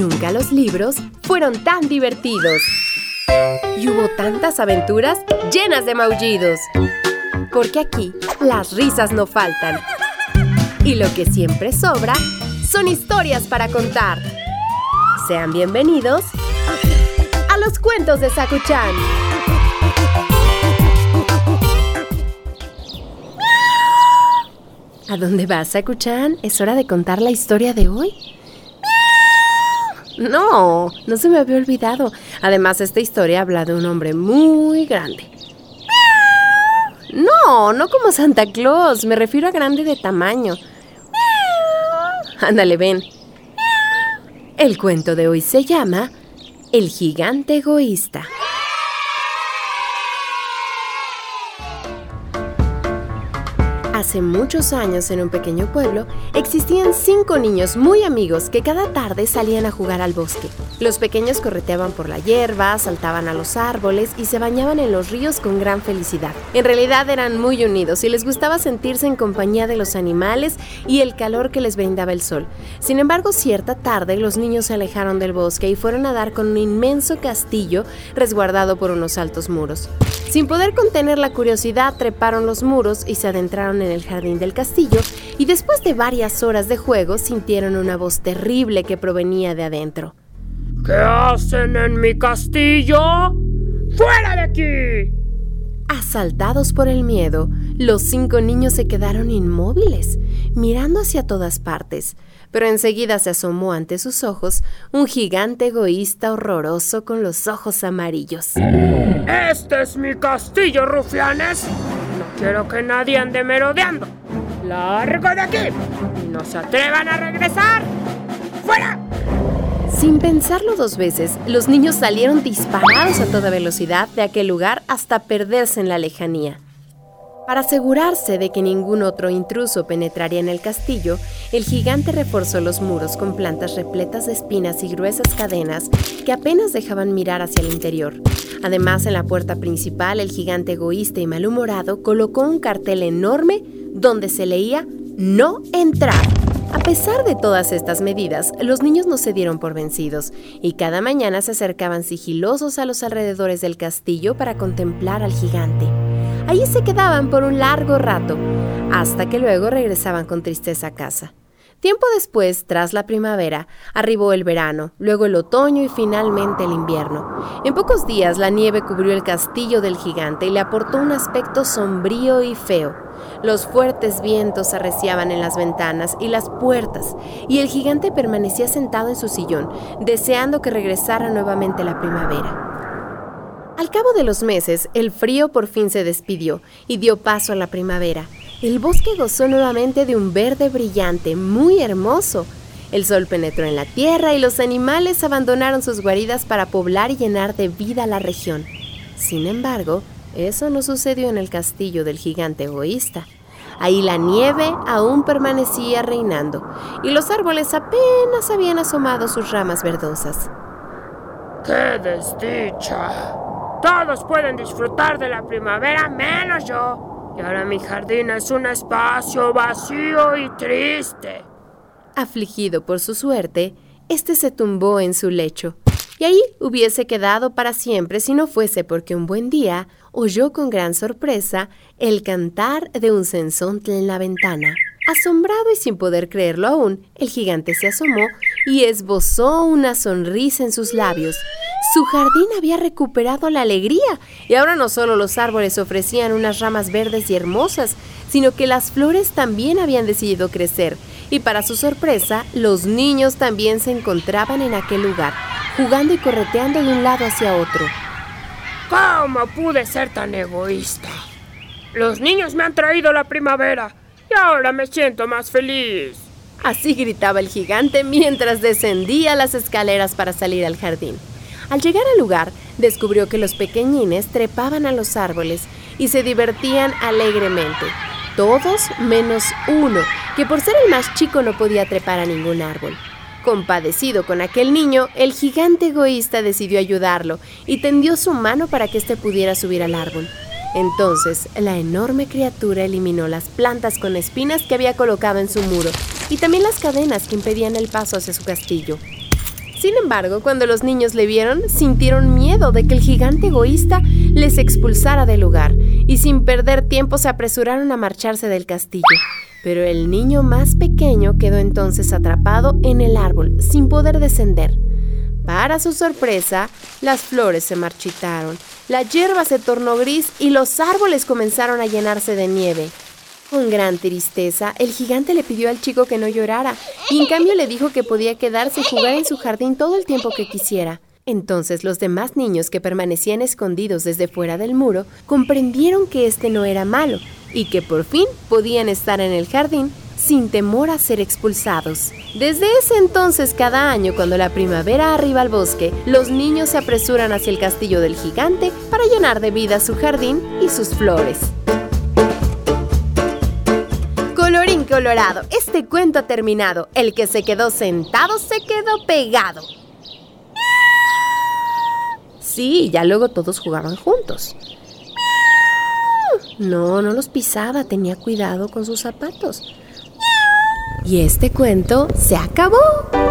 Nunca los libros fueron tan divertidos. Y hubo tantas aventuras llenas de maullidos. Porque aquí las risas no faltan. Y lo que siempre sobra son historias para contar. Sean bienvenidos a los cuentos de Sakuchan. ¿A dónde vas, Sakuchan? ¿Es hora de contar la historia de hoy? No, no se me había olvidado. Además, esta historia habla de un hombre muy grande. No, no como Santa Claus. Me refiero a grande de tamaño. Ándale, ven. El cuento de hoy se llama El gigante egoísta. Hace muchos años, en un pequeño pueblo, existían cinco niños muy amigos que cada tarde salían a jugar al bosque. Los pequeños correteaban por la hierba, saltaban a los árboles y se bañaban en los ríos con gran felicidad. En realidad eran muy unidos y les gustaba sentirse en compañía de los animales y el calor que les brindaba el sol. Sin embargo, cierta tarde los niños se alejaron del bosque y fueron a dar con un inmenso castillo resguardado por unos altos muros. Sin poder contener la curiosidad, treparon los muros y se adentraron en el jardín del castillo y después de varias horas de juego sintieron una voz terrible que provenía de adentro. ¿Qué hacen en mi castillo? ¡Fuera de aquí! Asaltados por el miedo, los cinco niños se quedaron inmóviles, mirando hacia todas partes, pero enseguida se asomó ante sus ojos un gigante egoísta horroroso con los ojos amarillos. ¡Este es mi castillo, rufianes! Quiero que nadie ande merodeando. ¡Largo de aquí! ¡No se atrevan a regresar! ¡Fuera! Sin pensarlo dos veces, los niños salieron disparados a toda velocidad de aquel lugar hasta perderse en la lejanía. Para asegurarse de que ningún otro intruso penetraría en el castillo, el gigante reforzó los muros con plantas repletas de espinas y gruesas cadenas que apenas dejaban mirar hacia el interior. Además, en la puerta principal, el gigante egoísta y malhumorado colocó un cartel enorme donde se leía No entrar. A pesar de todas estas medidas, los niños no se dieron por vencidos y cada mañana se acercaban sigilosos a los alrededores del castillo para contemplar al gigante. Allí se quedaban por un largo rato, hasta que luego regresaban con tristeza a casa. Tiempo después, tras la primavera, arribó el verano, luego el otoño y finalmente el invierno. En pocos días la nieve cubrió el castillo del gigante y le aportó un aspecto sombrío y feo. Los fuertes vientos arreciaban en las ventanas y las puertas, y el gigante permanecía sentado en su sillón, deseando que regresara nuevamente la primavera. Al cabo de los meses, el frío por fin se despidió y dio paso a la primavera. El bosque gozó nuevamente de un verde brillante, muy hermoso. El sol penetró en la tierra y los animales abandonaron sus guaridas para poblar y llenar de vida la región. Sin embargo, eso no sucedió en el castillo del gigante egoísta. Ahí la nieve aún permanecía reinando y los árboles apenas habían asomado sus ramas verdosas. ¡Qué desdicha! Todos pueden disfrutar de la primavera menos yo. Y ahora mi jardín es un espacio vacío y triste. Afligido por su suerte, este se tumbó en su lecho. Y ahí hubiese quedado para siempre si no fuese porque un buen día oyó con gran sorpresa el cantar de un sensontle en la ventana. Asombrado y sin poder creerlo aún, el gigante se asomó y esbozó una sonrisa en sus labios. Su jardín había recuperado la alegría y ahora no solo los árboles ofrecían unas ramas verdes y hermosas, sino que las flores también habían decidido crecer y para su sorpresa los niños también se encontraban en aquel lugar, jugando y correteando de un lado hacia otro. ¿Cómo pude ser tan egoísta? Los niños me han traído la primavera y ahora me siento más feliz. Así gritaba el gigante mientras descendía las escaleras para salir al jardín. Al llegar al lugar, descubrió que los pequeñines trepaban a los árboles y se divertían alegremente. Todos menos uno, que por ser el más chico no podía trepar a ningún árbol. Compadecido con aquel niño, el gigante egoísta decidió ayudarlo y tendió su mano para que éste pudiera subir al árbol. Entonces, la enorme criatura eliminó las plantas con espinas que había colocado en su muro y también las cadenas que impedían el paso hacia su castillo. Sin embargo, cuando los niños le vieron, sintieron miedo de que el gigante egoísta les expulsara del lugar y sin perder tiempo se apresuraron a marcharse del castillo. Pero el niño más pequeño quedó entonces atrapado en el árbol, sin poder descender. Para su sorpresa, las flores se marchitaron, la hierba se tornó gris y los árboles comenzaron a llenarse de nieve. Con gran tristeza, el gigante le pidió al chico que no llorara y en cambio le dijo que podía quedarse y jugar en su jardín todo el tiempo que quisiera. Entonces los demás niños que permanecían escondidos desde fuera del muro comprendieron que este no era malo y que por fin podían estar en el jardín sin temor a ser expulsados. Desde ese entonces, cada año, cuando la primavera arriba al bosque, los niños se apresuran hacia el castillo del gigante para llenar de vida su jardín y sus flores. Colorín colorado, este cuento ha terminado. El que se quedó sentado se quedó pegado. Sí, ya luego todos jugaban juntos. No, no los pisaba, tenía cuidado con sus zapatos. Y este cuento se acabó.